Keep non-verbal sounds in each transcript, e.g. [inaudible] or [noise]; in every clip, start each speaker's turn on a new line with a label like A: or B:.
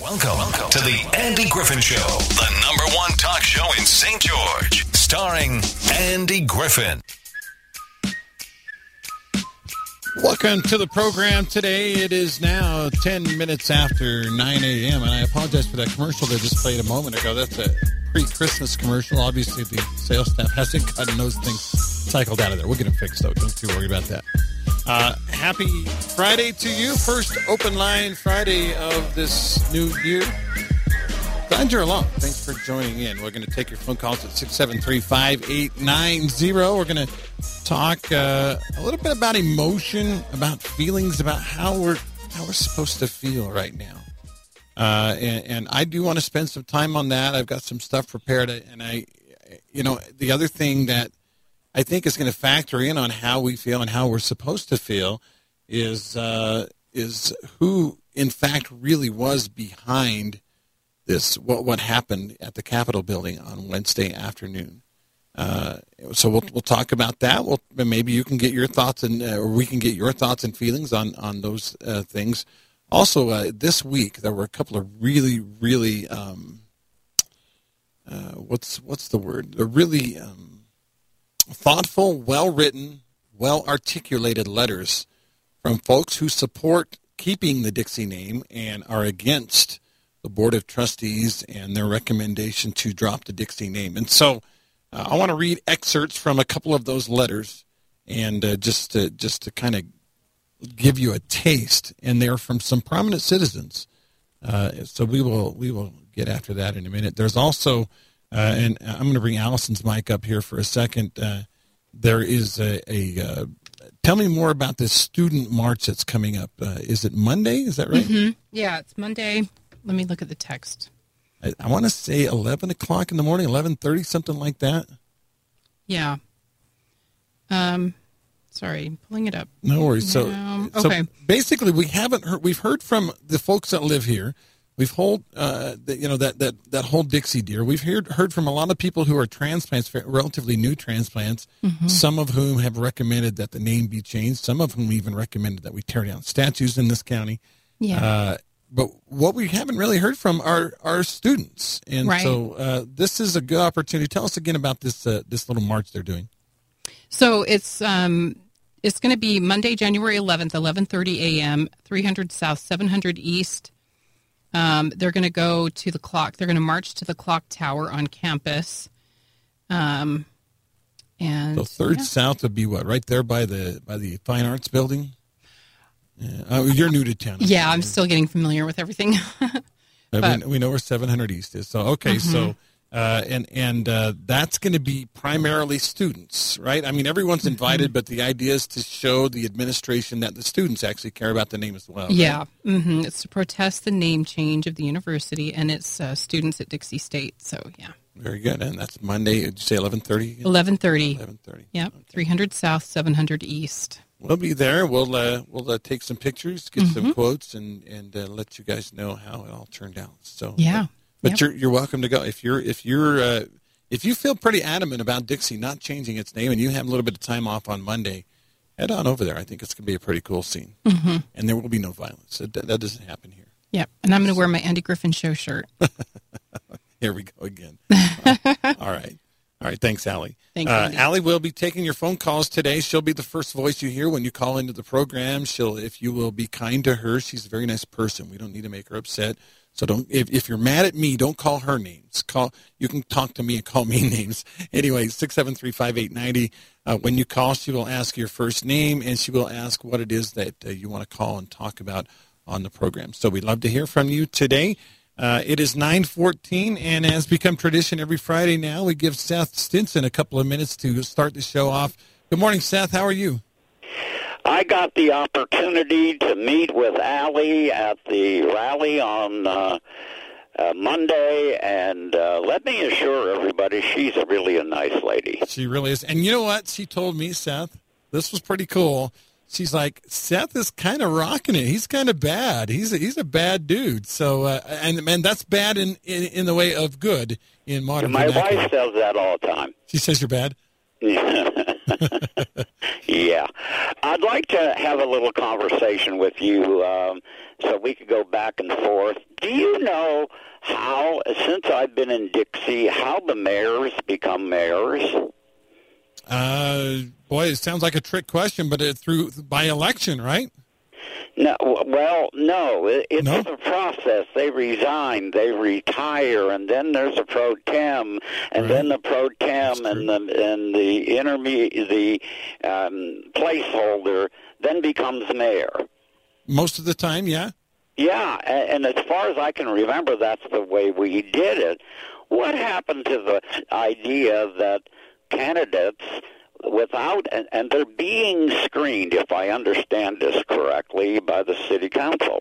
A: Welcome, welcome to the Andy Griffin Show, the number one talk show in St. George, starring Andy Griffin.
B: Welcome to the program today. It is now 10 minutes after 9 a.m. And I apologize for that commercial that just played a moment ago. That's a pre Christmas commercial. Obviously, the sales staff hasn't gotten those things cycled out of there. We'll get them fixed, though. Don't too worry about that. Uh, happy Friday to you. First open line Friday of this new year. Glad you're along. Thanks for joining in. We're going to take your phone calls at 673 5890. We're going to talk uh, a little bit about emotion, about feelings, about how we're how we're supposed to feel right now. Uh, and, and I do want to spend some time on that. I've got some stuff prepared, and I, you know, the other thing that I think is going to factor in on how we feel and how we're supposed to feel is uh, is who, in fact, really was behind this. What what happened at the Capitol building on Wednesday afternoon. Uh, so we'll we'll talk about that. We'll maybe you can get your thoughts and uh, or we can get your thoughts and feelings on on those uh, things. Also, uh, this week there were a couple of really really um, uh, what's what's the word? They're really um, thoughtful, well written, well articulated letters from folks who support keeping the Dixie name and are against the Board of Trustees and their recommendation to drop the Dixie name. And so uh, I want to read excerpts from a couple of those letters and uh, just to, just to kind of give you a taste. And they're from some prominent citizens. Uh, so we will we will get after that in a minute. There's also, uh, and I'm going to bring Allison's mic up here for a second. Uh, there is a, a uh, tell me more about this student march that's coming up. is it Monday? Is that right?
C: Mm-hmm. Yeah, it's Monday. Let me look at the text.
B: I, I want to say 11 o'clock in the morning, 11:30, something like that.
C: Yeah. Um, sorry, pulling it up.
B: No worries. So,
C: Um,
B: so
C: okay.
B: basically, we haven't heard. We've heard from the folks that live here. We've hold, uh, the, you know, that that that whole Dixie deer. We've heard heard from a lot of people who are transplants, relatively new transplants.
C: Mm-hmm.
B: Some of whom have recommended that the name be changed. Some of whom even recommended that we tear down statues in this county.
C: Yeah.
B: Uh, but what we haven't really heard from are our students, and
C: Right.
B: so uh, this is a good opportunity. Tell us again about this uh, this little march they're doing.
C: So it's um it's going to be Monday, January 11th, 11:30 a.m., 300 South, 700 East. Um, they're going to go to the clock. They're going to march to the clock tower on campus. Um, and
B: So third
C: yeah.
B: south would be what right there by the by the fine arts building. Yeah. Oh, you're new to town.
C: Yeah, I'm still getting familiar with everything. [laughs]
B: Uh,
C: but-
B: we, we know where 700 East is. So okay,
C: Mm-hmm.
B: so uh, and and uh, that's going to be primarily students, right? I mean, everyone's
C: Mm-hmm.
B: invited, but the idea is to show the administration that the students actually care about the name as well. right?
C: Yeah, hmm it's to protest the name change of the university and its uh, students at Dixie State. So yeah,
B: very good. And that's Monday. Did you say 11:30?
C: eleven thirty.
B: 11:30.
C: Yep, three hundred South, seven hundred East.
B: We'll be there. We'll uh, we'll uh, take some pictures, get
C: Mm-hmm.
B: some quotes, and and uh, let you guys know how it all turned out. So
C: Yeah,
B: But
C: Yep.
B: you're you're welcome to go if you're if you're uh, if you feel pretty adamant about Dixie not changing its name and you have a little bit of time off on Monday, head on over there. I think it's going to be a pretty cool scene, mm-hmm. and there will be no violence. That, that doesn't happen here.
C: Yep, and I'm going to wear my Andy Griffin show shirt. [laughs]
B: Here we go again. [laughs] all right. All right. Thanks, Allie.
C: Thanks,
B: uh. Allie will be taking your phone calls today. She'll be the first voice you hear when you call into the program. She'll, if you will be kind to her, she's a very nice person. We don't need to make her upset. So don't, if, if you're mad at me, don't call her names. Call, you can talk to me and call me [laughs] names. Anyway, 673-5890. Uh, when you call, she will ask your first name and she will ask what it is that uh, you want to call and talk about on the program. So we'd love to hear from you today. Uh, it is 914, and as become tradition every Friday now, we give Seth Stinson a couple of minutes to start the show off. Good morning, Seth. How are you?
D: I got the opportunity to meet with Allie at the rally on uh, uh, Monday, and uh, let me assure everybody, she's really a nice lady.
B: She really is. And you know what? She told me, Seth, this was pretty cool. She's like, Seth is kind of rocking it. He's kind of bad. He's a, he's a bad dude. So, uh, and man, that's bad in, in in the way of good in modern
D: My
B: vernacular.
D: wife says that all the time.
B: She says you're bad. [laughs]
D: yeah. I'd like to have a little conversation with you um, so we could go back and forth. Do you know how, since I've been in Dixie, how the mayors become mayors?
B: Uh, boy, it sounds like a trick question, but it through by election, right?
D: No, well, no. It, it's
B: No?
D: a process. They resign, they retire, and then there's a pro tem, and
B: Right.
D: then the pro tem and the and the intermediate the um, placeholder then becomes mayor.
B: Most of the time, yeah.
D: Yeah, a- and as far as I can remember, that's the way we did it. What happened to the idea that candidates, without, and, and they're being screened, if I understand this correctly, by the city council?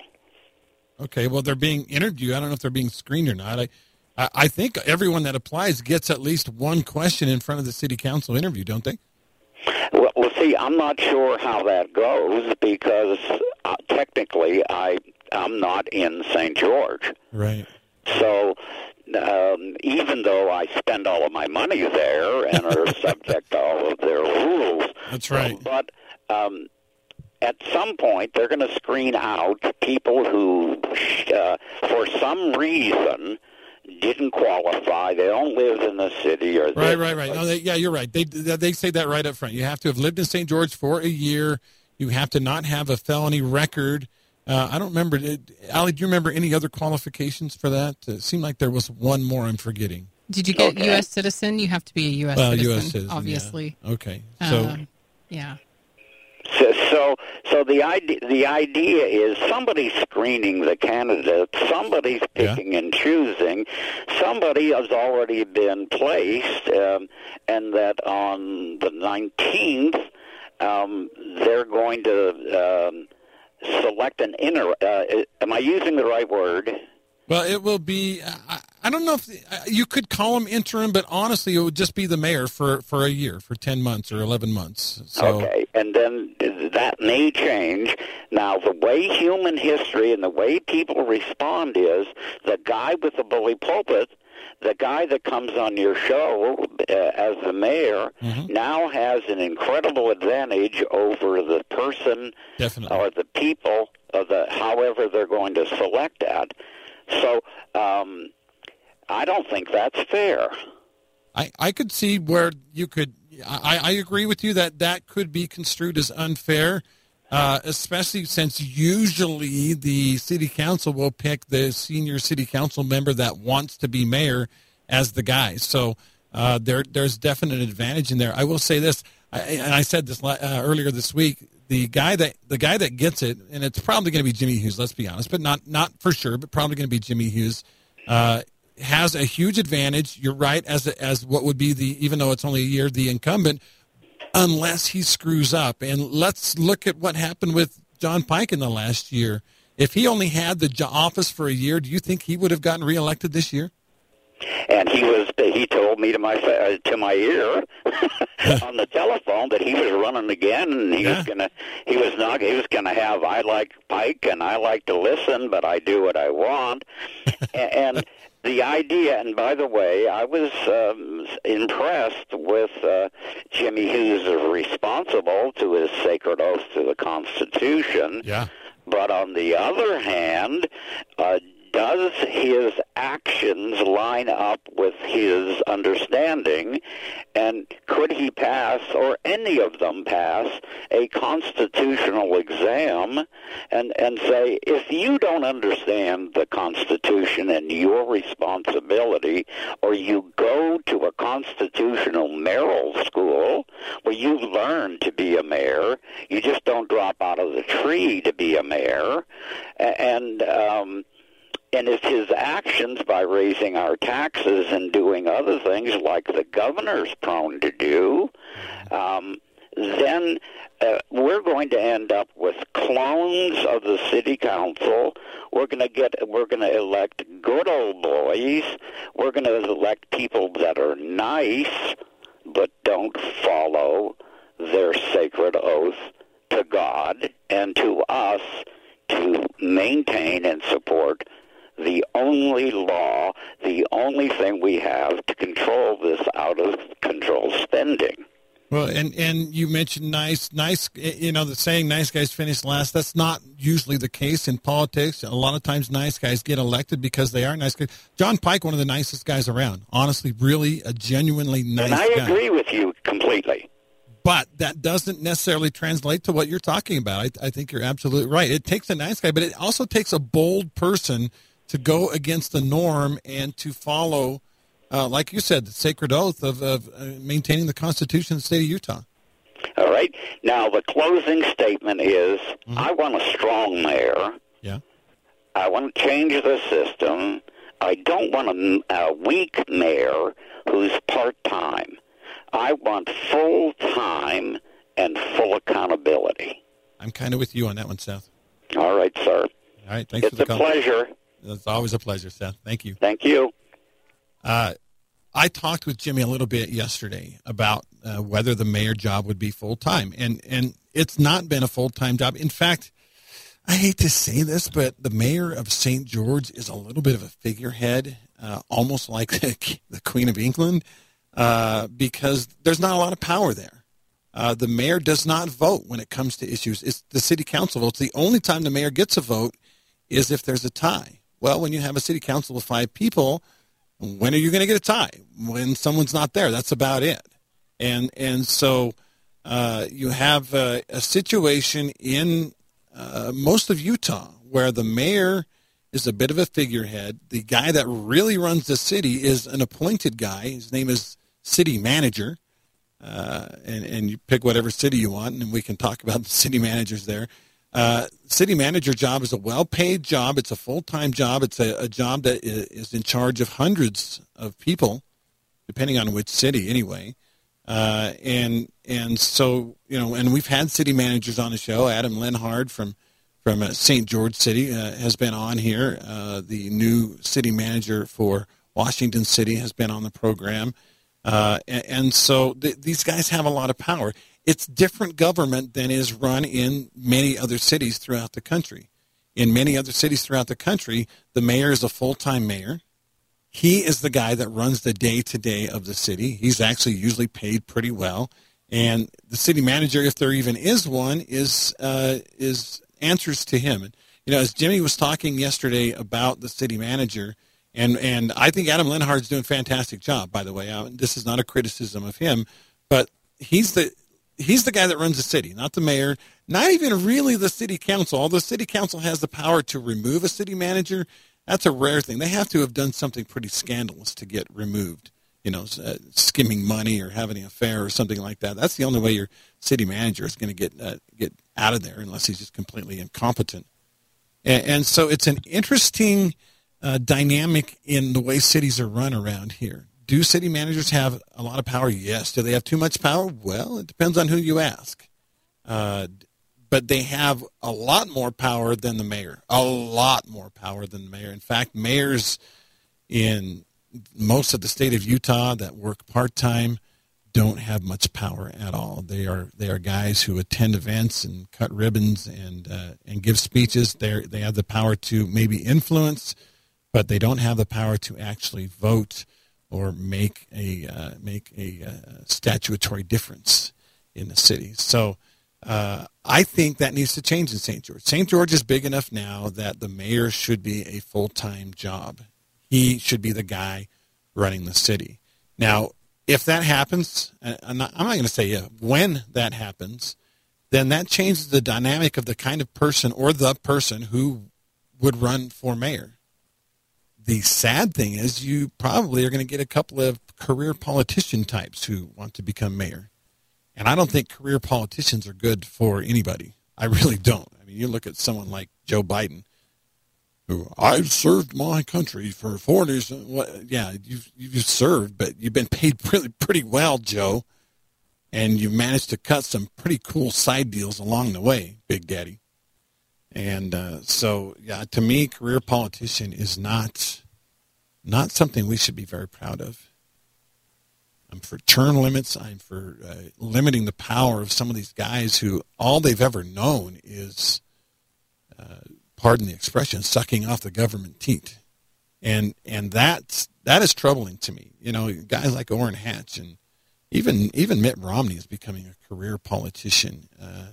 B: Okay, well, they're being interviewed. I don't know if they're being screened or not. I, I, I think everyone that applies gets at least one question in front of the city council interview, don't they?
D: Well, well, see, I'm not sure how that goes because uh, technically I I'm not in St. George.
B: Right.
D: So um, even though I spend all of my money there and are [laughs] subject to all of their rules,
B: That's right.
D: But um, at some point, they're going to screen out people who, uh, for some reason, didn't qualify. They don't live in the city, or
B: Right, right, right. No, they, yeah, you're right. They they say that right up front. You have to have lived in St. George for a year. You have to not have a felony record. Uh, I don't remember. It, Ali, do you remember any other qualifications for that? It seemed like there was one more I'm forgetting.
C: Did you get
D: Okay.
C: U.S. citizen? You have to be a U.S.
B: Well,
C: citizen,
B: U.S. citizen. yeah.
C: obviously.
B: Okay. So,
C: Um, yeah.
D: So, so, so the idea the idea is somebody's screening the candidates, somebody's
B: Yeah.
D: picking and choosing, somebody has already been placed, um, and that on the nineteenth um, they're going to um, select an inner. Uh, am I using the right word?
B: well, it will be. I, I don't know if uh, you could call him interim, but honestly, it would just be the mayor for for a year, for ten months or eleven months. So,
D: Okay, and then that may change. Now, the way human history and the way people respond is the guy with the bully pulpit, the guy that comes on your show uh, as the mayor,
B: Mm-hmm.
D: now has an incredible advantage over the person
B: definitely.
D: or the people, or the however they're going to select that. So, um, I don't think that's fair.
B: I, I could see where you could. I, I agree with you that that could be construed as unfair, uh, especially since usually the city council will pick the senior city council member that wants to be mayor as the guy. So uh, there there's definite advantage in there. I will say this, I, and I said this uh, earlier this week. The guy that the guy that gets it, and it's probably going to be Jimmy Hughes. Let's be honest, but not not for sure, but probably going to be Jimmy Hughes. Uh, has a huge advantage. You're right, as as what would be the even though it's only a year, the incumbent, unless he screws up. And let's look at what happened with Jon Pike in the last year. If he only had the office for a year, do you think he would have gotten reelected this year?
D: and he was he told me to my uh, to my ear [laughs] [laughs] on the telephone that he was running again and he
B: Yeah.
D: was gonna he was not he was gonna have I like Pike and I like to listen but I do what I want [laughs] and the idea and by the way I was um, impressed with uh, Jimmy Hughes is responsible to his sacred oath to the Constitution
B: Yeah.
D: but on the other hand, uh, does his actions line up with his understanding? And could he pass, or any of them pass, a constitutional exam and, and say, if you don't understand the Constitution and your responsibility, or you go to a constitutional mayoral school where you learn to be a mayor, you just don't drop out of the tree to be a mayor, and um, and if his actions by raising our taxes and doing other things like the governor's prone to do, um, then uh, we're going to end up with clones of the city council. We're going to get we're going to elect good old boys. We're going to elect people that are nice but don't follow their sacred oath to God and to us to maintain and support the only law, the only thing we have to control this out of control spending.
B: Well, and and you mentioned nice, nice. You know, the saying "nice guys finish last." That's not usually the case in politics. A lot of times, nice guys get elected because they are nice guys. Jon Pike, one of the nicest guys around. Honestly, really a genuinely nice.
D: And I
B: guy.
D: agree with you completely.
B: But that doesn't necessarily translate to what you're talking about. I, I think you're absolutely right. It takes a nice guy, but it also takes a bold person to go against the norm and to follow uh, like you said, the sacred oath of, of uh, maintaining the Constitution of the state of Utah.
D: All right. Now, the closing statement is mm-hmm. I want a strong mayor.
B: Yeah.
D: I want to change the system. I don't want a, a weak mayor who's part time. I want full time and full accountability.
B: I'm kind of with you on that one, Seth.
D: All right, sir.
B: All right. Thanks
D: it's
B: for the
D: a pleasure.
B: It's always a pleasure, Seth. Thank you.
D: Thank you.
B: Uh, I talked with Jimmy a little bit yesterday about uh, whether the mayor job would be full time, and and it's not been a full time job. In fact, I hate to say this, but the mayor of St. George is a little bit of a figurehead, uh, almost like [laughs] the, the, Queen of England, uh, because there's not a lot of power there. Uh, the mayor does not vote when it comes to issues. It's the city council votes. The only time the mayor gets a vote is if there's a tie. Well, when you have a city council of five people when are you going to get a tie? When someone's not there. That's about it. And and so uh, you have a, a situation in uh, most of Utah where the mayor is a bit of a figurehead. The guy that really runs the city is an appointed guy. His name is city manager. Uh, and, and you pick whatever city you want, and we can talk about the city managers there. Uh, city manager job is a well-paid job. It's a full-time job. It's a, a, job that is in charge of hundreds of people, depending on which city, anyway. Uh, and and so you know, and we've had city managers on the show. Adam Lenhard from from uh, St. George City uh, has been on here. Uh, the new city manager for Washington City has been on the program. Uh, and, and, so th- these guys have a lot of power it's different government than is run in many other cities throughout the country. In many other cities throughout the country, the mayor is a full time mayor. He is the guy that runs the day to day of the city. He's actually usually paid pretty well. And the city manager, if there even is one, is uh, is answers to him. You know, as Jimmy was talking yesterday about the city manager, and and I think Adam Lenhard's doing a fantastic job. By the way, uh, this is not a criticism of him, but he's the he's the guy that runs the city, not the mayor, not even really the city council. The city council has the power to remove a city manager, that's a rare thing. They have to have done something pretty scandalous to get removed. You know, uh, skimming money or having an affair or something like that. That's the only way your city manager is going to get uh, get out of there, unless he's just completely incompetent. And, and so it's an interesting uh, dynamic in the way cities are run around here. Do city managers have a lot of power? Yes. Do they have too much power? Well, it depends on who you ask. Uh, but they have a lot more power than the mayor. A lot more power than the mayor. In fact, mayors in most of the state of Utah that work part time don't have much power at all. They are they are guys who attend events and cut ribbons and uh, and give speeches. They they have the power to maybe influence, but they don't have the power to actually vote or make a uh, make a uh, statutory difference in the city. So uh, I think that needs to change in St. George. St. George is big enough now that the mayor should be a full time job. He should be the guy running the city. Now, if that happens, I'm not, I'm not going to say yeah, when that happens, then that changes the dynamic of the kind of person or the person who would run for mayor the sad thing is you probably are going to get a couple of career politician types who want to become mayor. And I don't think career politicians are good for anybody. I really don't. I mean, you look at someone like Joe Biden, who I've served my country for 40 uh, what, yeah, you've, you've served, but you've been paid [laughs] pretty, pretty well, Joe. And you managed to cut some pretty cool side deals along the way, Big Daddy. And uh, so, yeah, to me, career politician is not not something we should be very proud of. I'm for term limits. I'm for uh, limiting the power of some of these guys who all they've ever known is, uh, pardon the expression, sucking off the government teat, and and that's that is troubling to me. You know, guys like Orrin Hatch and even even Mitt Romney is becoming a career politician. Uh,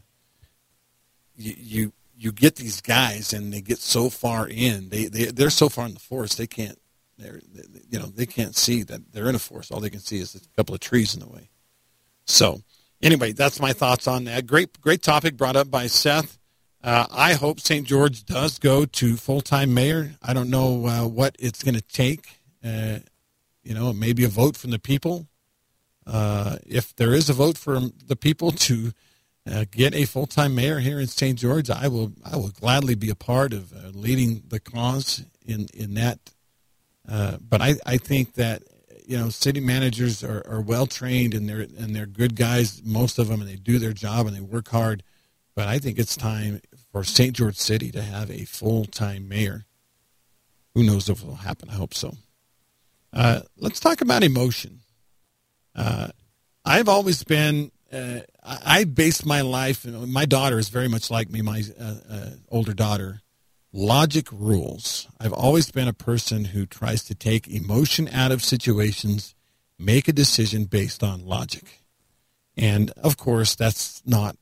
B: you, you you get these guys and they get so far in they, they they're so far in the forest they can't they're they, you know they can't see that they're in a forest. All they can see is a couple of trees in the way. So anyway that's my thoughts on that. Great great topic brought up by seth. Uh, i hope st george does go to full-time mayor. I don't know uh, what it's going to take uh, you know maybe a vote from the people. Uh, if there is a vote from the people to uh, get a full time mayor here in St. George, I will I will gladly be a part of uh, leading the cause in in that. Uh, but I, I think that you know city managers are, are well trained and they're and they're good guys most of them and they do their job and they work hard. But I think it's time for St. George City to have a full time mayor. Who knows if it will happen? I hope so. Uh, let's talk about emotion. Uh, I've always been uh, I based my life. and My daughter is very much like me. My uh, uh, older daughter. Logic rules. I've always been a person who tries to take emotion out of situations, make a decision based on logic, and of course that's not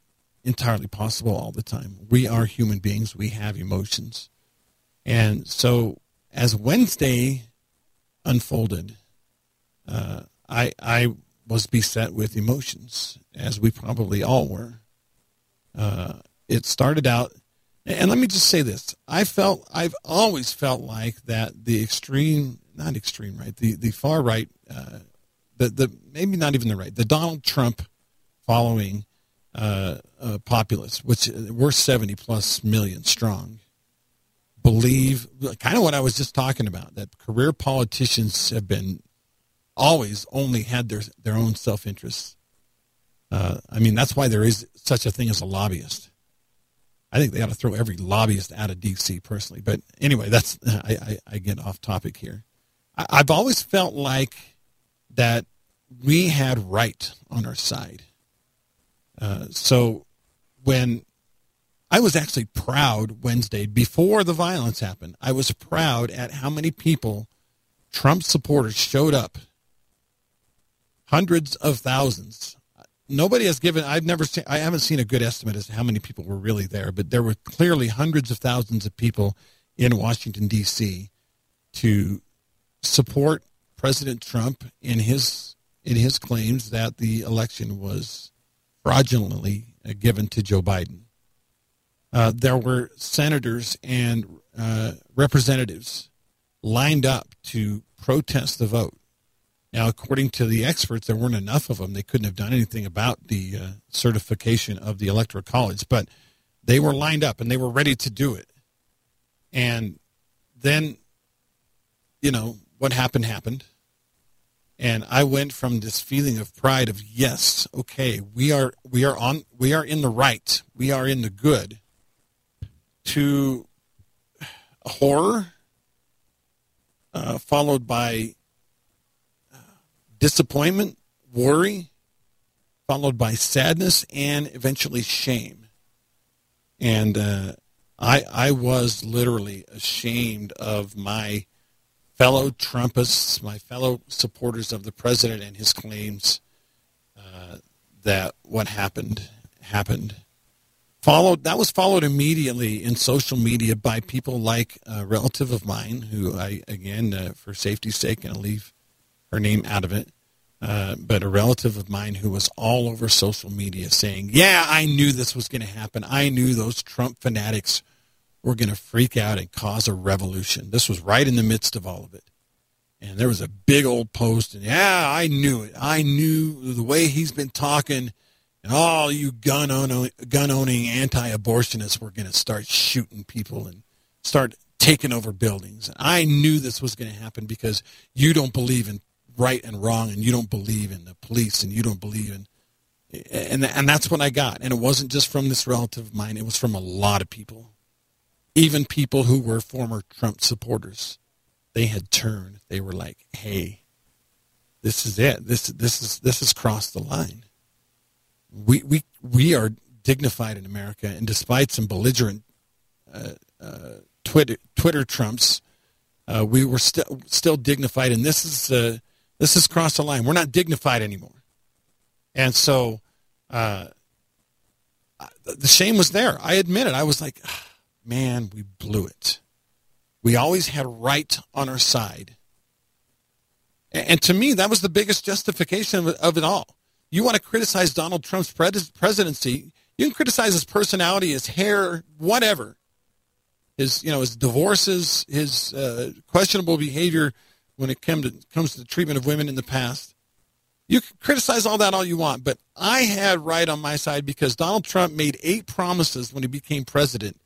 B: entirely possible all the time. We are human beings. We have emotions, and so as Wednesday unfolded, uh, I I was beset with emotions, as we probably all were. Uh, it started out, and let me just say this: I felt, I've always felt like that the extreme, not extreme right, the the far right, uh, the the maybe not even the right, the Donald Trump following uh, uh, populace, which we're seventy plus million strong, believe kind of what I was just talking about that career politicians have been always only had their their own self interests. Uh, I mean, that's why there is such a thing as a lobbyist. I think they ought to throw every lobbyist out of D.C. personally. But anyway, that's I, I, I get off topic here. I, I've always felt like that we had right on our side. Uh, so when I was actually proud Wednesday before the violence happened, I was proud at how many people Trump supporters showed up hundreds of thousands. Nobody has given. I've never seen. I haven't seen a good estimate as to how many people were really there, but there were clearly hundreds of thousands of people in Washington D.C. to support President Trump in his in his claims that the election was fraudulently uh, given to Joe Biden. Uh, there were senators and uh, representatives lined up to protest the vote. Now, according to the experts, there weren't enough of them. They couldn't have done anything about the uh, certification of the Electoral College, but they were lined up and they were ready to do it. And then, you know, what happened happened. And I went from this feeling of pride of yes, okay, we are we are on we are in the right, we are in the good, to horror, uh, followed by disappointment, worry, followed by sadness, and eventually shame. And uh, I, I was literally ashamed of my fellow Trumpists, my fellow supporters of the president and his claims uh, that what happened happened. Followed that was followed immediately in social media by people like a relative of mine, who I again, uh, for safety's sake, to leave her name out of it, uh, but a relative of mine who was all over social media saying, Yeah, I knew this was going to happen. I knew those Trump fanatics were going to freak out and cause a revolution. This was right in the midst of all of it. And there was a big old post, and yeah, I knew it. I knew the way he's been talking, and all you gun owning, gun owning anti abortionists were going to start shooting people and start taking over buildings. I knew this was going to happen because you don't believe in right and wrong and you don't believe in the police and you don't believe in and and that's what I got. And it wasn't just from this relative of mine. It was from a lot of people. Even people who were former Trump supporters they had turned. They were like hey this is it. This this is this has crossed the line. We we we are dignified in America and despite some belligerent uh, uh, Twitter Twitter Trumps uh, we were still still dignified. And this is uh, this has crossed the line. We're not dignified anymore. And so, uh, the shame was there. I admit it. I was like, ah, man, we blew it. We always had right on our side. And to me, that was the biggest justification of it all. You want to criticize Donald Trump's presidency, you can criticize his personality, his hair, whatever. His, you know, his divorces, his uh, questionable behavior when it to, comes to the treatment of women in the past. You can criticize all that all you want, but I had right on my side because Donald Trump made eight promises when he became president,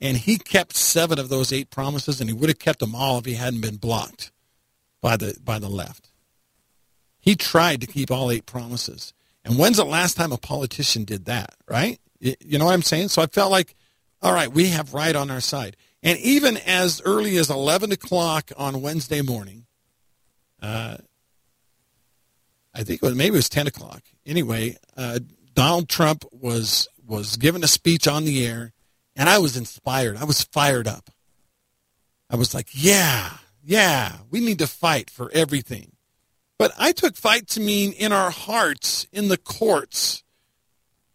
B: and he kept seven of those eight promises, and he would have kept them all if he hadn't been blocked by the by the left. He tried to keep all eight promises. And when's the last time a politician did that, right? You know what I'm saying? So I felt like, all right, we have right on our side. And even as early as 11 o'clock on Wednesday morning, uh, I think it was, maybe it was 10 o'clock. Anyway, uh, Donald Trump was was giving a speech on the air, and I was inspired. I was fired up. I was like, yeah, yeah, we need to fight for everything. But I took fight to mean in our hearts, in the courts.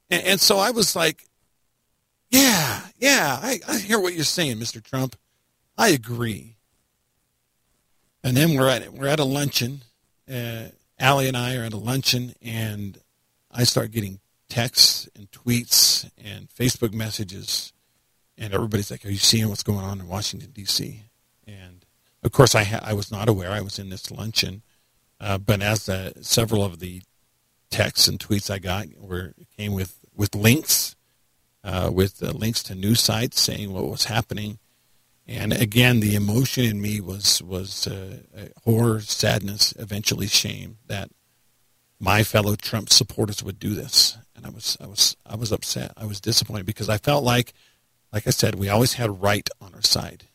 B: And, and so I was like, yeah, yeah, I, I hear what you're saying, Mr. Trump. I agree. And then we're at we're at a luncheon. Uh, Allie and I are at a luncheon, and I start getting texts and tweets and Facebook messages, and everybody's like, "Are you seeing what's going on in Washington D.C.?" And of course, I ha- I was not aware. I was in this luncheon, uh, but as uh, several of the texts and tweets I got were came with with links, uh, with links to news sites saying what was happening, and again, the emotion in me was was uh, horror, sadness, eventually shame that my fellow Trump supporters would do this, and I was I was I was upset. I was disappointed because I felt like, like I said, we always had right on our side,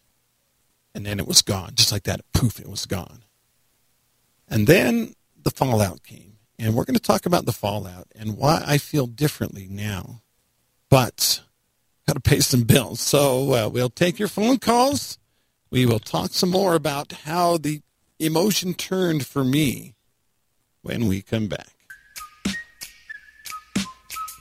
B: and then it was gone, just like that. Poof, it was gone. And then the fallout came. And we're going to talk about the fallout and why I feel differently now. But got to pay some bills. So uh, we'll take your phone calls. We will talk some more about how the emotion turned for me when we come back.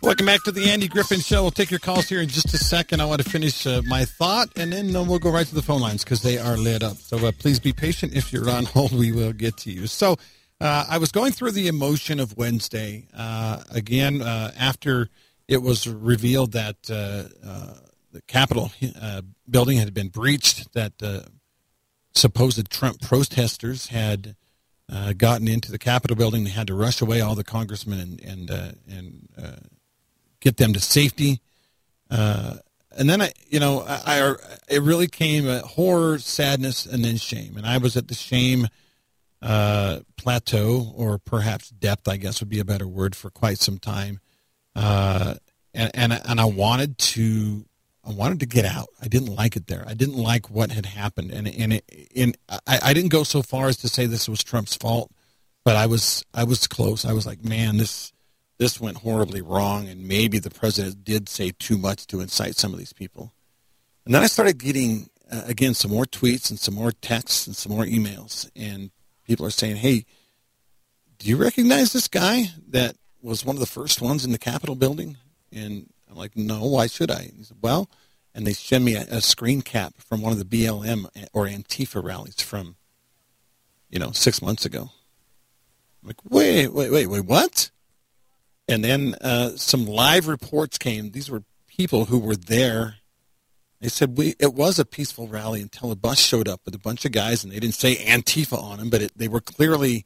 B: Welcome back to the Andy Griffin Show. We'll take your calls here in just a second. I want to finish uh, my thought, and then uh, we'll go right to the phone lines because they are lit up. So uh, please be patient. If you're on hold, we will get to you. So uh, I was going through the emotion of Wednesday. Uh, again, after it was revealed that uh, uh, the Capitol uh, building had been breached, that supposed Trump protesters had gotten into the Capitol building. They had to rush away all the congressmen and, and, and get them to safety. Uh, and then I, you know, I, I, it really came a horror, sadness, and then shame. And I was at the shame uh, plateau, or perhaps depth, I guess would be a better word for quite some time. Uh, and, and and I wanted to, I wanted to get out. I didn't like it there. I didn't like what had happened, and and it, and I, I didn't go so far as to say this was Trump's fault, but I was I was close. I was like, man, this this went horribly wrong, and maybe the president did say too much to incite some of these people. And then I started getting, uh, again, some more tweets and some more texts and some more emails. And people are saying, hey, do you recognize this guy that was one of the first ones in the Capitol building? And I'm like, no, why should I? He said, well, and they send me a, a screen cap from one of the BLM or Antifa rallies from, you know, six months ago. I'm like, wait, wait, wait, wait, what? And then uh, some live reports came. These were people who were there. They said we it was a peaceful rally until a bus showed up with a bunch of guys, and they didn't say Antifa on them, but it, they were clearly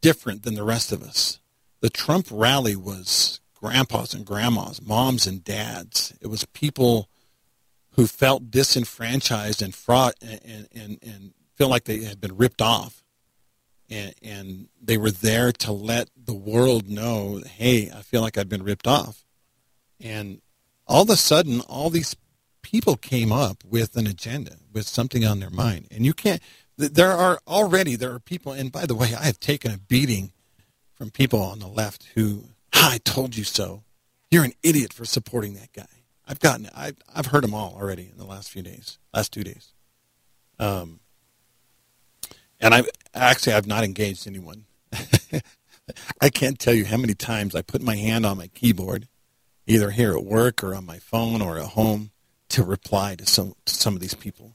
B: different than the rest of us. The Trump rally was grandpas and grandmas, moms and dads. It was people who felt disenfranchised and fraught and, and, and feel like they had been ripped off and, and they were there to let the world know, hey, I feel like I've been ripped off. And all of a sudden, all these people came up with an agenda, with something on their mind. And you can't, there are already, there are people, and by the way, I have taken a beating from people on the left who, I told you so. You're an idiot for supporting that guy. I've gotten, I've, I've heard them all already in the last few days, last two days. Um, and I actually I've not engaged anyone. [laughs] I can't tell you how many times I put my hand on my keyboard, either here at work or on my phone or at home, to reply to some to some of these people.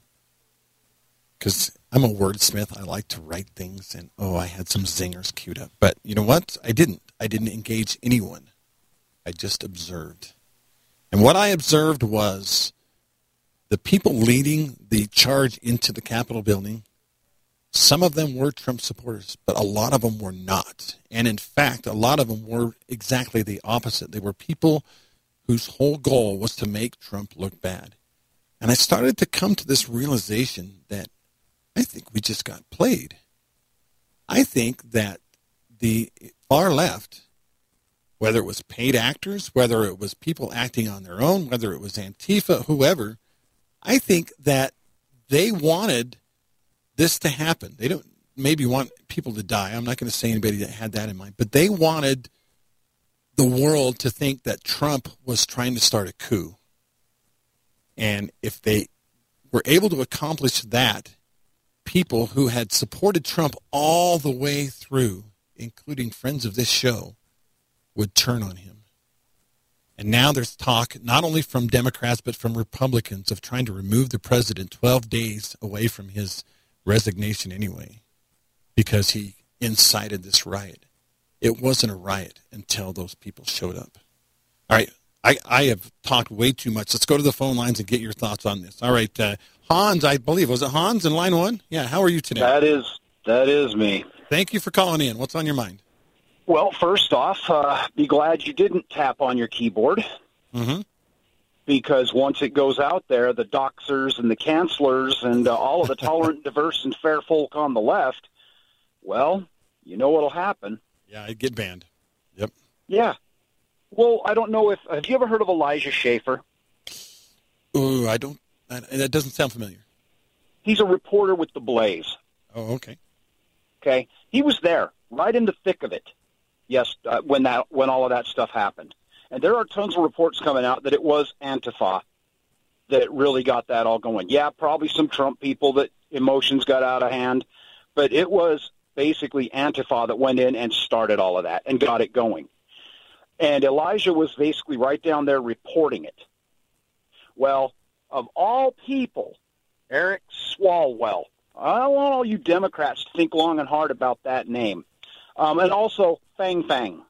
B: Because I'm a wordsmith, I like to write things, and oh, I had some zingers queued up. But you know what? I didn't. I didn't engage anyone. I just observed. And what I observed was the people leading the charge into the Capitol building some of them were Trump supporters, but a lot of them were not. And in fact, a lot of them were exactly the opposite. They were people whose whole goal was to make Trump look bad. And I started to come to this realization that I think we just got played. I think that the far left, whether it was paid actors, whether it was people acting on their own, whether it was Antifa, whoever, I think that they wanted this to happen. They don't maybe want people to die. I'm not going to say anybody that had that in mind, but they wanted the world to think that Trump was trying to start a coup. And if they were able to accomplish that, people who had supported Trump all the way through, including friends of this show, would turn on him. And now there's talk, not only from Democrats, but from Republicans, of trying to remove the president 12 days away from his resignation anyway because he incited this riot. It wasn't a riot until those people showed up. All right, I, I have talked way too much. Let's go to the phone lines and get your thoughts on this. All right, uh, Hans, I believe was it Hans in line one? Yeah, how are you today?
E: That is that is me.
B: Thank you for calling in. What's on your mind?
E: Well, first off, uh, be glad you didn't tap on your keyboard.
B: Mm-hmm
E: because once it goes out there, the doxers and the cancelers and uh, all of the tolerant, [laughs] diverse, and fair folk on the left, well, you know what'll happen.
B: Yeah, I get banned. Yep.
E: Yeah. Well, I don't know if have you ever heard of Elijah Schaffer?
B: Ooh, I don't. That doesn't sound familiar.
E: He's a reporter with the Blaze.
B: Oh, okay.
E: Okay, he was there, right in the thick of it. Yes, uh, when that when all of that stuff happened. And there are tons of reports coming out that it was Antifa that really got that all going. Yeah, probably some Trump people that emotions got out of hand, but it was basically Antifa that went in and started all of that and got it going. And Elijah was basically right down there reporting it. Well, of all people, Eric Swalwell. I want all you Democrats to think long and hard about that name. Um, and also Fang Fang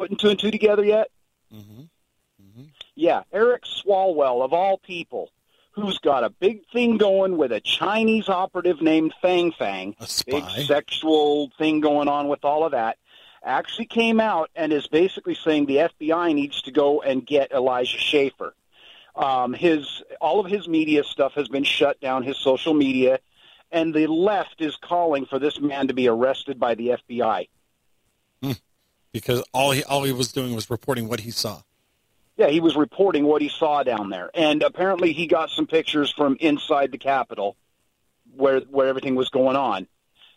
E: putting two and two together yet?
B: Mm-hmm. Mm-hmm.
E: Yeah, Eric Swalwell, of all people, who's got a big thing going with a Chinese operative named Fang Fang, a big sexual thing going on with all of that, actually came out and is basically saying the FBI needs to go and get Elijah Schaffer. Um, his all of his media stuff has been shut down, his social media, and the left is calling for this man to be arrested by the FBI.
B: Hmm because all he all he was doing was reporting what he saw.
E: Yeah, he was reporting what he saw down there, and apparently he got some pictures from inside the Capitol, where where everything was going on.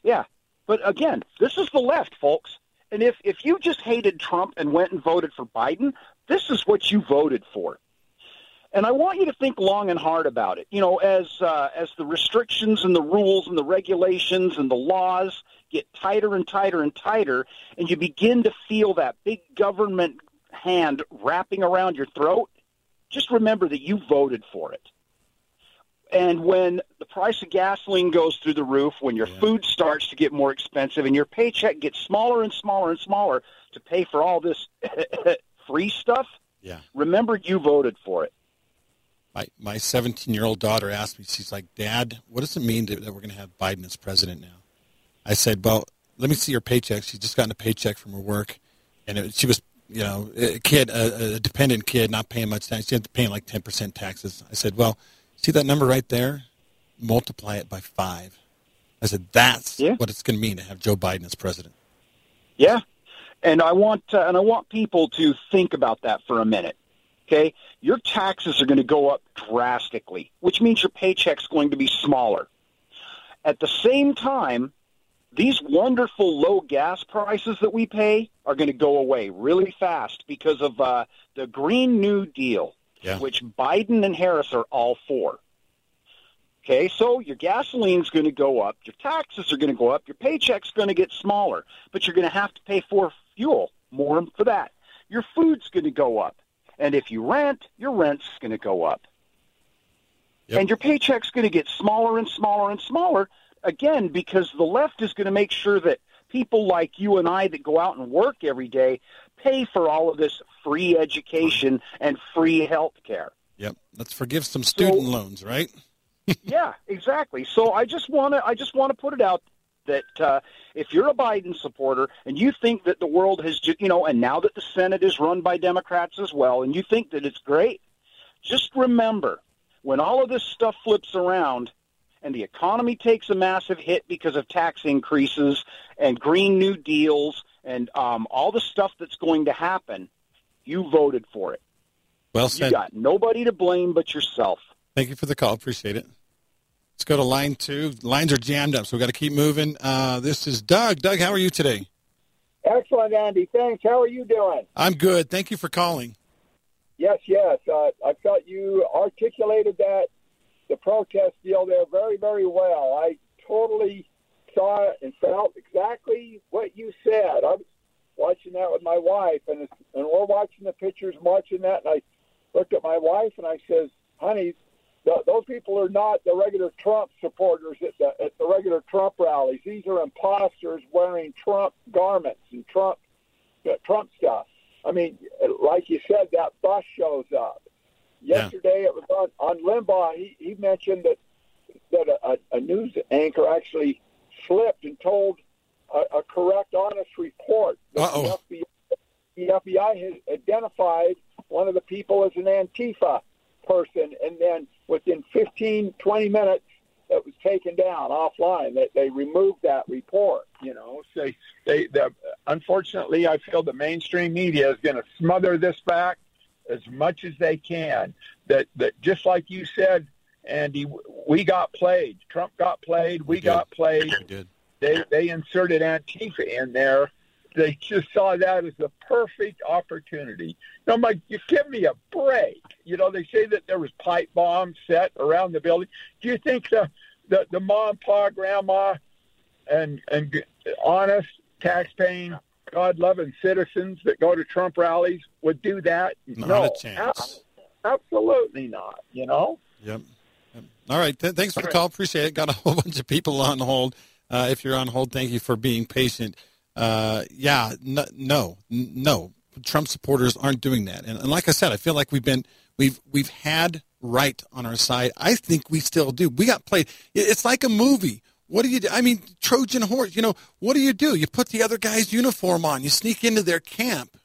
E: Yeah, but again, this is the left, folks. And if if you just hated Trump and went and voted for Biden, this is what you voted for. And I want you to think long and hard about it. You know, as uh, as the restrictions and the rules and the regulations and the laws get tighter and tighter and tighter, and you begin to feel that big government hand wrapping around your throat, just remember that you voted for it. And when the price of gasoline goes through the roof, when your yeah. food starts to get more expensive, and your paycheck gets smaller and smaller and smaller to pay for all this [laughs] free stuff,
B: yeah.
E: remember you voted for it.
B: My my 17 year old daughter asked me, she's like, Dad, what does it mean to, that we're going to have Biden as president now? I said, well, let me see your paycheck. She's just gotten a paycheck from her work, and it, she was, you know, a kid, a, a dependent kid, not paying much tax. She had to pay like 10% taxes. I said, well, see that number right there? Multiply it by five. I said, that's yeah. what it's going to mean to have Joe Biden as president.
E: Yeah, and I want uh, and I want people to think about that for a minute. Okay, your taxes are going to go up drastically, which means your paycheck's going to be smaller. At the same time, these wonderful low gas prices that we pay are going to go away really fast because of uh, the Green New Deal,
B: yeah.
E: which Biden and Harris are all for. Okay, so your gasoline's going to go up, your taxes are going to go up, your paycheck's going to get smaller, but you're going to have to pay for fuel more for that. Your food's going to go up. And if you rent, your rent's going to go up.
B: Yep.
E: And your paycheck's going to get smaller and smaller and smaller again because the left is going to make sure that people like you and I that go out and work every day pay for all of this free education and free health care.
B: Yep. Let's forgive some student
E: So-
B: loans, right? [laughs]
E: yeah, exactly. So I just want to I just want to put it out that uh, if you're a Biden supporter and you think that the world has you know, and now that the Senate is run by Democrats as well, and you think that it's great, just remember when all of this stuff flips around and the economy takes a massive hit because of tax increases and Green New Deals and um, all the stuff that's going to happen, you voted for it.
B: Well said.
E: You got nobody to blame but yourself.
B: Thank you for the call. Appreciate it. Let's go to line two. Lines are jammed up, so we've got to keep moving. Uh, this is Doug. Doug, how are you today?
F: Excellent, Andy. Thanks. How are you doing?
B: I'm good. Thank you for calling.
F: Yes, yes. Uh, I thought you articulated that the protest deal there very, very well. I totally saw it and felt exactly what you said. I was watching that with my wife, and and we're watching the pictures, and watching that, and I looked at my wife and I says, "Honey, th- those people are not the regular Trump supporters at the at the regular Trump rallies. These are imposters wearing Trump garments and Trump uh, Trump stuff." I mean, like you said, that bus shows up.
B: Yeah.
F: Yesterday, it was on, on Limbaugh. He, he mentioned that that a, a news anchor actually slipped and told a, a correct, honest report.
B: Uh-oh.
F: The FBI, the FBI has identified one of the people as an Antifa person, and then within 15, 20 minutes, it was taken down offline. That they removed that report. You know, so they, they unfortunately, I feel the mainstream media is going to smother this back as much as they can. That that just like you said, Andy, we got played. Trump got played. We,
B: We
F: got played.
B: We did.
F: They they inserted Antifa in there. They just saw that as the perfect opportunity. I'm like, you give me a break. You know, they say that there was pipe bombs set around the building. Do you think the the, the mom, pa, grandma, and and honest, tax-paying, God-loving citizens that go to Trump rallies would do that?
B: Not
F: no,
B: a chance.
F: absolutely not. You know.
B: Yep. Yep. All right. Th- thanks for the call. Appreciate it. Got a whole [laughs] bunch of people on hold. Uh, if you're on hold, thank you for being patient. Uh, yeah, no, no, no. Trump supporters aren't doing that. And, and like I said, I feel like we've been we've we've had right on our side. I think we still do. We got played. It's like a movie. What do you do? I mean, Trojan horse. You know, what do you do? You put the other guy's uniform on. You sneak into their camp.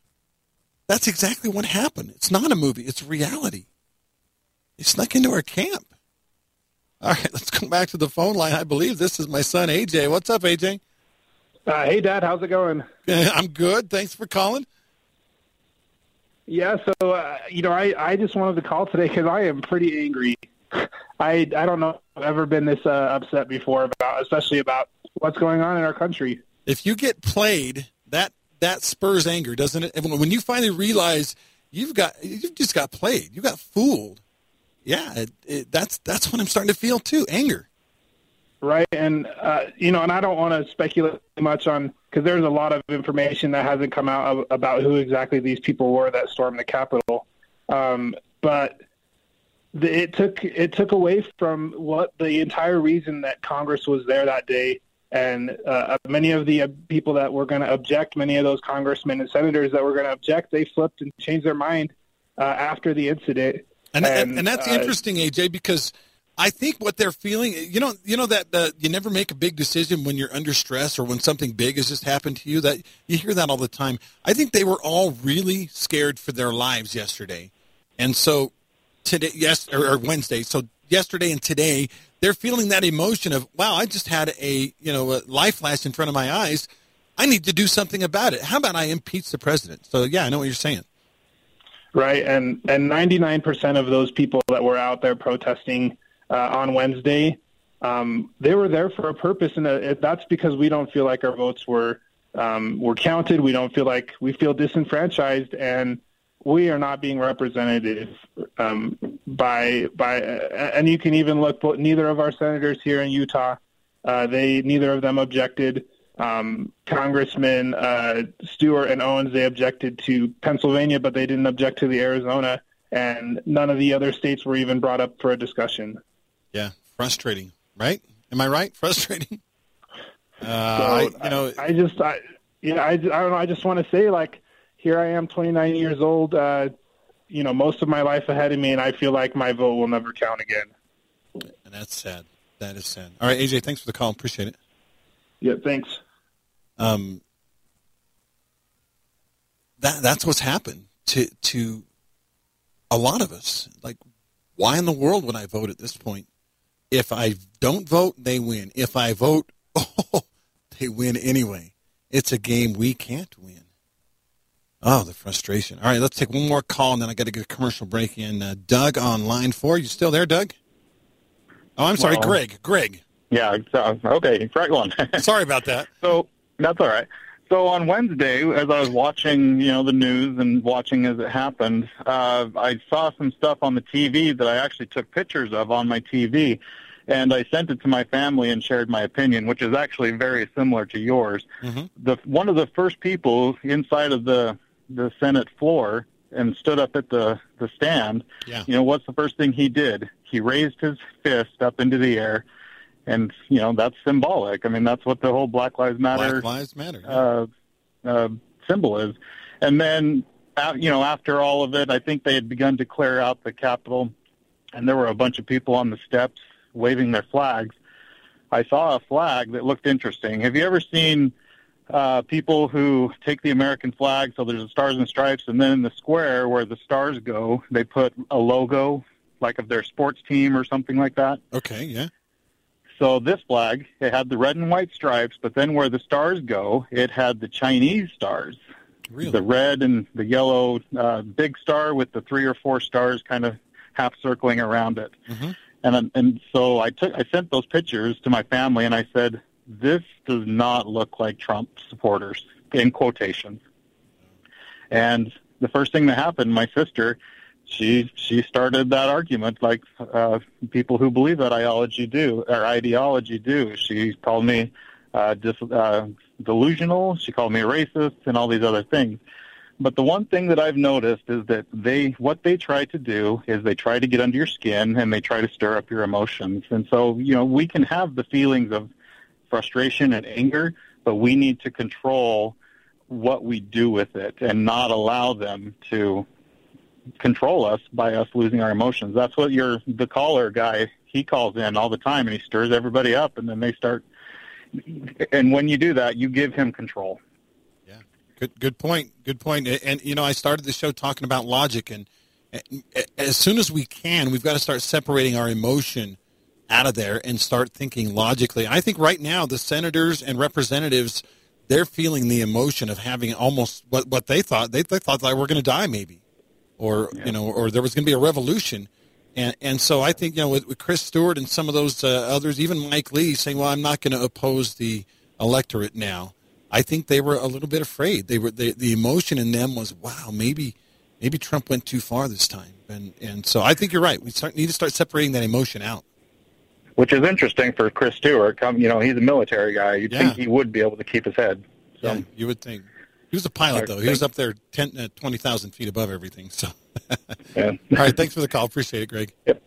B: That's exactly what happened. It's not a movie. It's reality. They snuck into our camp. All right, [laughs] let's go back to the phone line. I believe this is my son, AJ. What's up, AJ?
G: Uh, hey, Dad, how's it going? [laughs]
B: I'm good. Thanks for calling.
G: Yeah, so uh, you know, I I just wanted to call today because I am pretty angry. [laughs] I I don't know if I've ever been this uh, upset before about, especially about what's going on in our country.
B: If you get played, that that spurs anger, doesn't it? When you finally realize you've got you've just got played, you got fooled. Yeah, it, it, that's that's what I'm starting to feel too. Anger.
G: Right? And uh, you know, and I don't want to speculate much on because there's a lot of information that hasn't come out of, about who exactly these people were that stormed the Capitol. Um, but the, it took it took away from what the entire reason that Congress was there that day. And uh, many of the uh, people that were going to object, many of those congressmen and senators that were going to object, they flipped and changed their mind uh, after the incident.
B: And and, and that's
G: uh,
B: interesting, AJ, because I think what they're feeling, you know, you know that you never make a big decision when you're under stress or when something big has just happened to you. That you hear that all the time. I think they were all really scared for their lives yesterday, and so today, yes, or, or Wednesday. So yesterday and today, they're feeling that emotion of, wow, I just had a you know a life flash in front of my eyes. I need to do something about it. How about I impeach the president? So yeah, I know what you're saying.
G: Right, and and 99% of those people that were out there protesting uh, on Wednesday, um, they were there for a purpose, and uh, that's because we don't feel like our votes were um, were counted. We don't feel like we feel disenfranchised, and we are not being represented um, by by, uh, and you can even look. Neither of our senators here in Utah, uh, they neither of them objected. Um, Congressman uh, Stewart and Owens they objected to Pennsylvania, but they didn't object to the Arizona, and none of the other states were even brought up for a discussion.
B: Yeah, frustrating, right? Am I right? [laughs] Frustrating.
G: Uh, so I, you know, I, I just, I, you know, I, I don't know. I just want to say, like, here I am, 29 years old. Uh, you know, most of my life ahead of me, and I feel like my vote will never count again.
B: And that's sad. That is sad. All right, AJ, thanks for the call. Appreciate it.
G: Yeah, thanks.
B: Um, that that's what's happened to to a lot of us. Like, why in the world would I vote at this point? If I don't vote, they win. If I vote, [laughs] oh, they win anyway. It's a game we can't win. Oh, the frustration. All right, let's take one more call, and then I got to get a commercial break in. Uh, Doug on line four. You still there, Doug? Oh, I'm sorry, well, Greg. Greg.
H: Yeah. So, okay, right [laughs] one.
B: sorry about that.
H: So that's all right. So on Wednesday, as I was watching, you know, the news and watching as it happened, uh, I saw some stuff on the TV that I actually took pictures of on my TV, and I sent it to my family and shared my opinion, which is actually very similar to yours. Mm-hmm. The one of the first people inside of the the Senate floor and stood up at the the stand,
B: yeah.
H: you know, what's the first thing he did? He raised his fist up into the air, and you know that's symbolic. I mean, that's what the whole Black Lives Matter
B: Black Lives Matter
H: yeah. uh, uh, symbol is. And then, uh, you know, after all of it, I think they had begun to clear out the Capitol, and there were a bunch of people on the steps waving their flags. I saw a flag that looked interesting. Have you ever seen? uh, people who take the American flag. So there's the stars and stripes, and then in the square where the stars go, they put a logo, like of their sports team or something like that.
B: Okay, yeah.
H: So this flag, it had the red and white stripes, but then where the stars go, it had the Chinese stars.
B: Really?
H: The red and the yellow uh, big star with the three or four stars kind of half circling around it. Mm-hmm. And and so I took I sent those pictures to my family and I said, this does not look like Trump supporters, in quotations. And the first thing that happened, my sister, she she started that argument like uh, people who believe that ideology do or ideology do. She called me uh, dis, uh, delusional. She called me a racist and all these other things. But the one thing that I've noticed is that they what they try to do is they try to get under your skin and they try to stir up your emotions. And so you know we can have the feelings of frustration and anger, but we need to control what we do with it and not allow them to control us by us losing our emotions. That's what your the caller guy he calls in all the time and he stirs everybody up and then they start and when you do that you give him control.
B: Yeah. Good good point. Good point. And you know I started the show talking about logic and as soon as we can we've got to start separating our emotion out of there and start thinking logically. I think right now the senators and representatives they're feeling the emotion of having almost what what they thought they, they thought they were going to die maybe, or yeah. you know, or there was going to be a revolution. And, and so I think you know with, with Chris Stewart and some of those uh, others, even Mike Lee saying, "Well, I'm not going to oppose the electorate now." I think they were a little bit afraid. They were they, the emotion in them was, "Wow, maybe maybe Trump went too far this time." And and so I think you're right. We start, need to start separating that emotion out
H: which is interesting for Chris Stewart. Come, you know, he's a military guy. You'd yeah. think he would be able to keep his head.
B: So. Yeah, you would think. He was a pilot, though. He was up there 10, uh, 20,000 feet above everything. So, [laughs]
H: yeah. [laughs]
B: all right. Thanks for the call. Appreciate it, Greg.
H: Yep.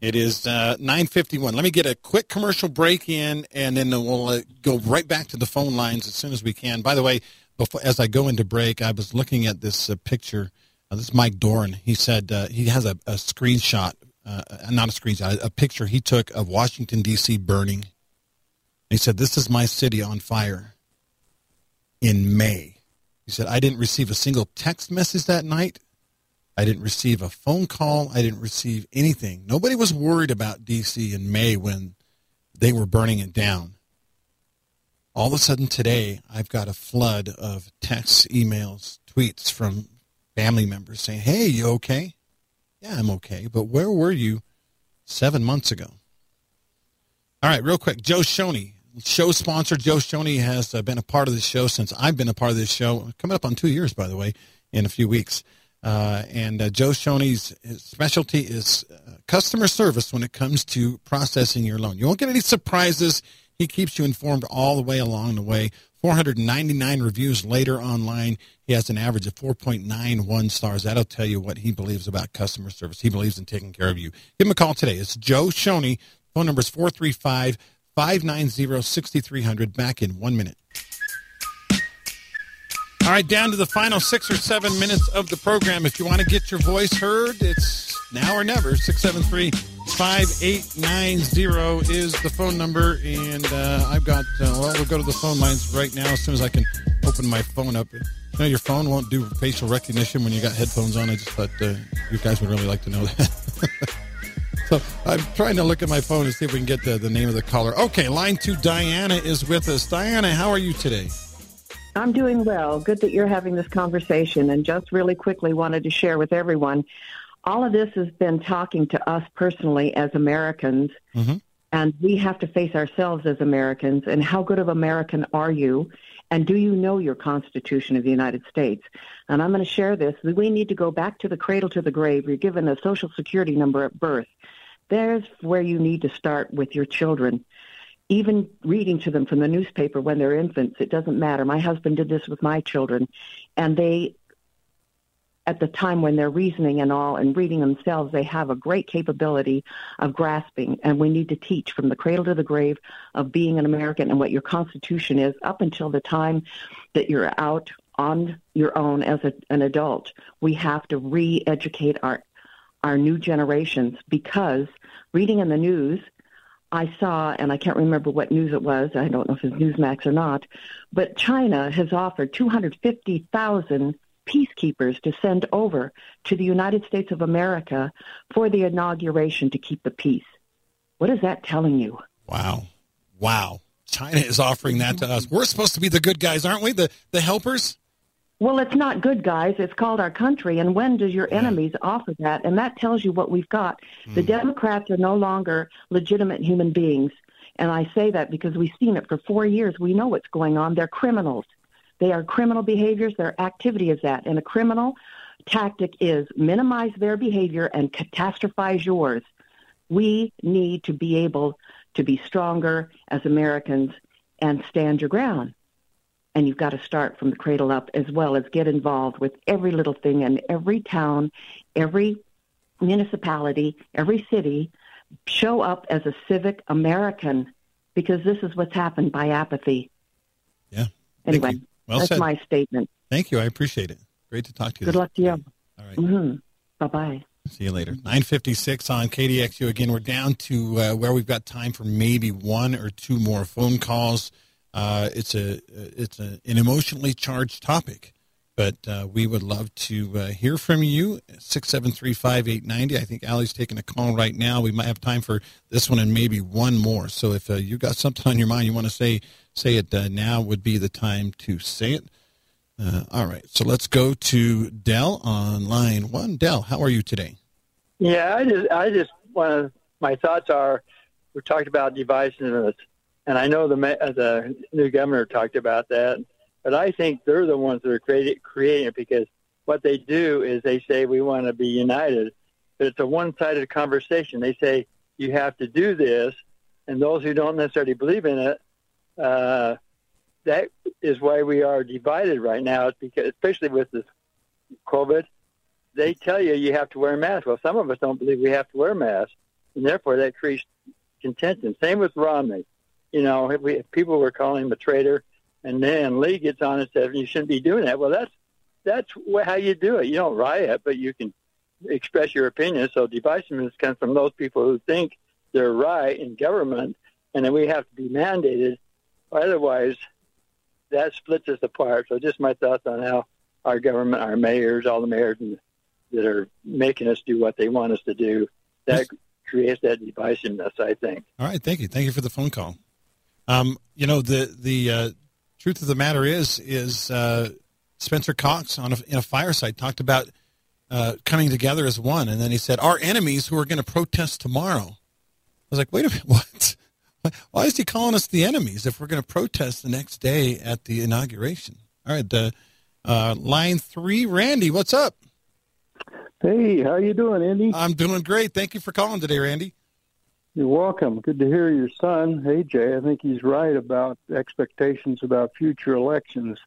B: It is uh, 9.51. Let me get a quick commercial break in, and then we'll uh, go right back to the phone lines as soon as we can. By the way, before, as I go into break, I was looking at this uh, picture. Uh, this is Mike Doran. He said uh, he has a, a screenshot uh, not a screenshot, a picture he took of Washington, D.C. burning. He said, This is my city on fire in May. He said, I didn't receive a single text message that night. I didn't receive a phone call. I didn't receive anything. Nobody was worried about D.C. in May when they were burning it down. All of a sudden today, I've got a flood of texts, emails, tweets from family members saying, Hey, you okay? Yeah, I'm okay. But where were you seven months ago? All right, real quick. Joe Shoney, show sponsor. Joe Shoney has uh, been a part of this show since I've been a part of this show. Coming up on two years, by the way. in a few weeks. Uh, and uh, Joe Shoney's specialty is uh, customer service when it comes to processing your loan. You won't get any surprises. He keeps you informed all the way along the way. 499 reviews later online. He has an average of 4.91 stars. That'll tell you what he believes about customer service. He believes in taking care of you. Give him a call today. It's Joe Shoney. Phone number is 435 590 6300. Back in one minute. All right, down to the final six or seven minutes of the program. If you want to get your voice heard, it's now or never. 673 5890 is the phone number. And uh, I've got, uh, well, we'll go to the phone lines right now as soon as I can open my phone up. You know, your phone won't do facial recognition when you got headphones on. I just thought uh, you guys would really like to know that. [laughs] so I'm trying to look at my phone to see if we can get the, the name of the caller. Okay, line two, Diana is with us. Diana, how are you today?
I: I'm doing well. Good that you're having this conversation. And just really quickly wanted to share with everyone all of this has been talking to us personally as Americans. Mm-hmm. And we have to face ourselves as Americans. And how good of American are you? And do you know your Constitution of the United States? And I'm going to share this. We need to go back to the cradle to the grave. You're given a Social Security number at birth. There's where you need to start with your children even reading to them from the newspaper when they're infants, it doesn't matter. My husband did this with my children, and they, at the time when they're reasoning and all and reading themselves, they have a great capability of grasping. And we need to teach from the cradle to the grave of being an American and what your Constitution is up until the time that you're out on your own as a, an adult. We have to re-educate our our new generations because reading in the news I saw, and I can't remember what news it was. I don't know if it's Newsmax or not, but China has offered 250,000 peacekeepers to send over to the United States of America for the inauguration to keep the peace. What is that telling you?
B: Wow. Wow. China is offering that to us. We're supposed to be the good guys, aren't we? The the helpers?
I: Well, it's not good, guys. It's called our country. And when does your enemies offer that? And that tells you what we've got. Mm. The hmm. Democrats are no longer legitimate human beings. And I say that because we've seen it for four years. We know what's going on. They're criminals. They are criminal behaviors. Their activity is that. And a criminal tactic is minimize their behavior and catastrophize yours. We need to be able to be stronger as Americans and stand your ground and you've got to start from the cradle up as well as get involved with every little thing in every town, every municipality, every city. Show up as a civic American because this is what's happened by apathy.
B: Yeah.
I: Anyway, well that's said. my statement.
B: Thank you. I appreciate it. Great to talk to you.
I: Good luck to you. All right. mm-hmm. Bye bye.
B: See you later. 956 on KDXU. Again, we're down to uh, where we've got time for maybe one or two more phone calls. Uh, it's a it's a, an emotionally charged topic, but uh, we would love to uh, hear from you. Six seven three five eight ninety. I think Allie's taking a call right now. We might have time for this one and maybe one more. So if uh, you got something on your mind you want to say, say it uh, now. Would be the time to say it. Uh, all right. So let's go to Dell on line one. Dell, how are you today?
J: Yeah, I just I just want. My thoughts are we talked about divisiveness and I know the the new governor talked about that, but I think they're the ones that are creating creating it because what they do is they say we want to be united, but it's a one-sided conversation. They say you have to do this, and those who don't necessarily believe in it, uh, that is why we are divided right now. Because especially with this COVID, they tell you you have to wear a mask. Well, some of us don't believe we have to wear masks, and therefore that creates contention. Same with Romney you know, if, we, if people were calling him a traitor, and then Lee gets on and says you shouldn't be doing that. Well, that's that's how you do it. You don't riot, but you can express your opinion. So divisiveness comes from those people who think they're right in government, and then we have to be mandated. Otherwise, that splits us apart. So just my thoughts on how our government, our mayors, all the mayors that are making us do what they want us to do, that creates that divisiveness, I think.
B: All right. Thank you. Thank you for the phone call. Um, you know the the uh, truth of the matter is is uh, Spencer Cox on a, in a fireside talked about uh, coming together as one, and then he said our enemies who are going to protest tomorrow. I was like, wait a minute, [laughs] what? Why is he calling us the enemies if we're going to protest the next day at the inauguration? All right, uh, Uh, line three, Randy, what's up?
K: Hey, how you doing, Andy?
B: I'm doing great. Thank you for calling today, Randy.
K: You're welcome. Good to hear your son, AJ. I think he's right about expectations about future elections.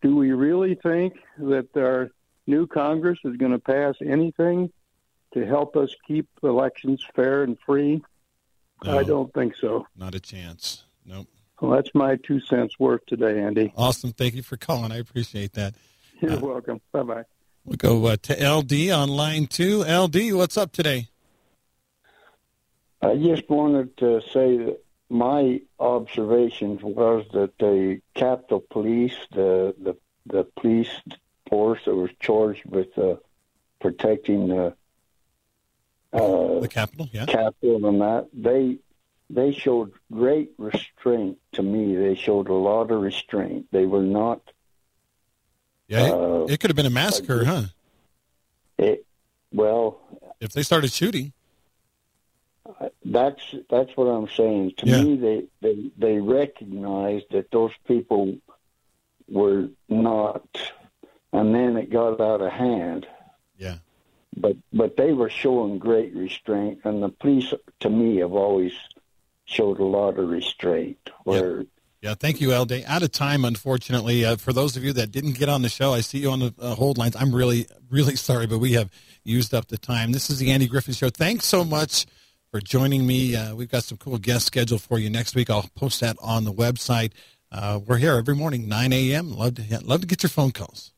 K: Do we really think that our new Congress is going to pass anything to help us keep elections fair and free?
B: No.
K: I don't think so.
B: Not a chance. Nope.
K: Well, that's my two cents worth today, Andy.
B: Awesome. Thank you for calling. I appreciate that.
K: You're
B: Uh,
K: welcome. Bye bye.
B: We'll go uh, to LD on line two. LD, what's up today?
L: I just wanted to say that my observation was that the Capitol Police, the the, the police force that was charged with uh, protecting the uh,
B: The Capitol, yeah.
L: Capitol and that, they they showed great restraint to me. They showed a lot of restraint. They were not.
B: Yeah, it,
L: uh,
B: it could have been a massacre, huh?
L: It, well,
B: If they started shooting.
L: That's that's what I'm saying. To
B: Yeah.
L: me, they, they they recognized that those people were not, and then it got out of hand.
B: Yeah.
L: But but they were showing great restraint, and the police, to me, have always showed a lot of restraint. Where
B: Yeah, thank you, LD. Out of time, unfortunately. Uh, for those of you that didn't get on the show, I see you on the uh, hold lines. I'm really, really [laughs] sorry, but we have used up the time. This is the Andy Griffin Show. Thanks so much for joining me. Uh, we've got some cool guests scheduled for you next week. I'll post that on the website. Uh, we're here every morning, 9 a.m. Love to, love to get your phone calls.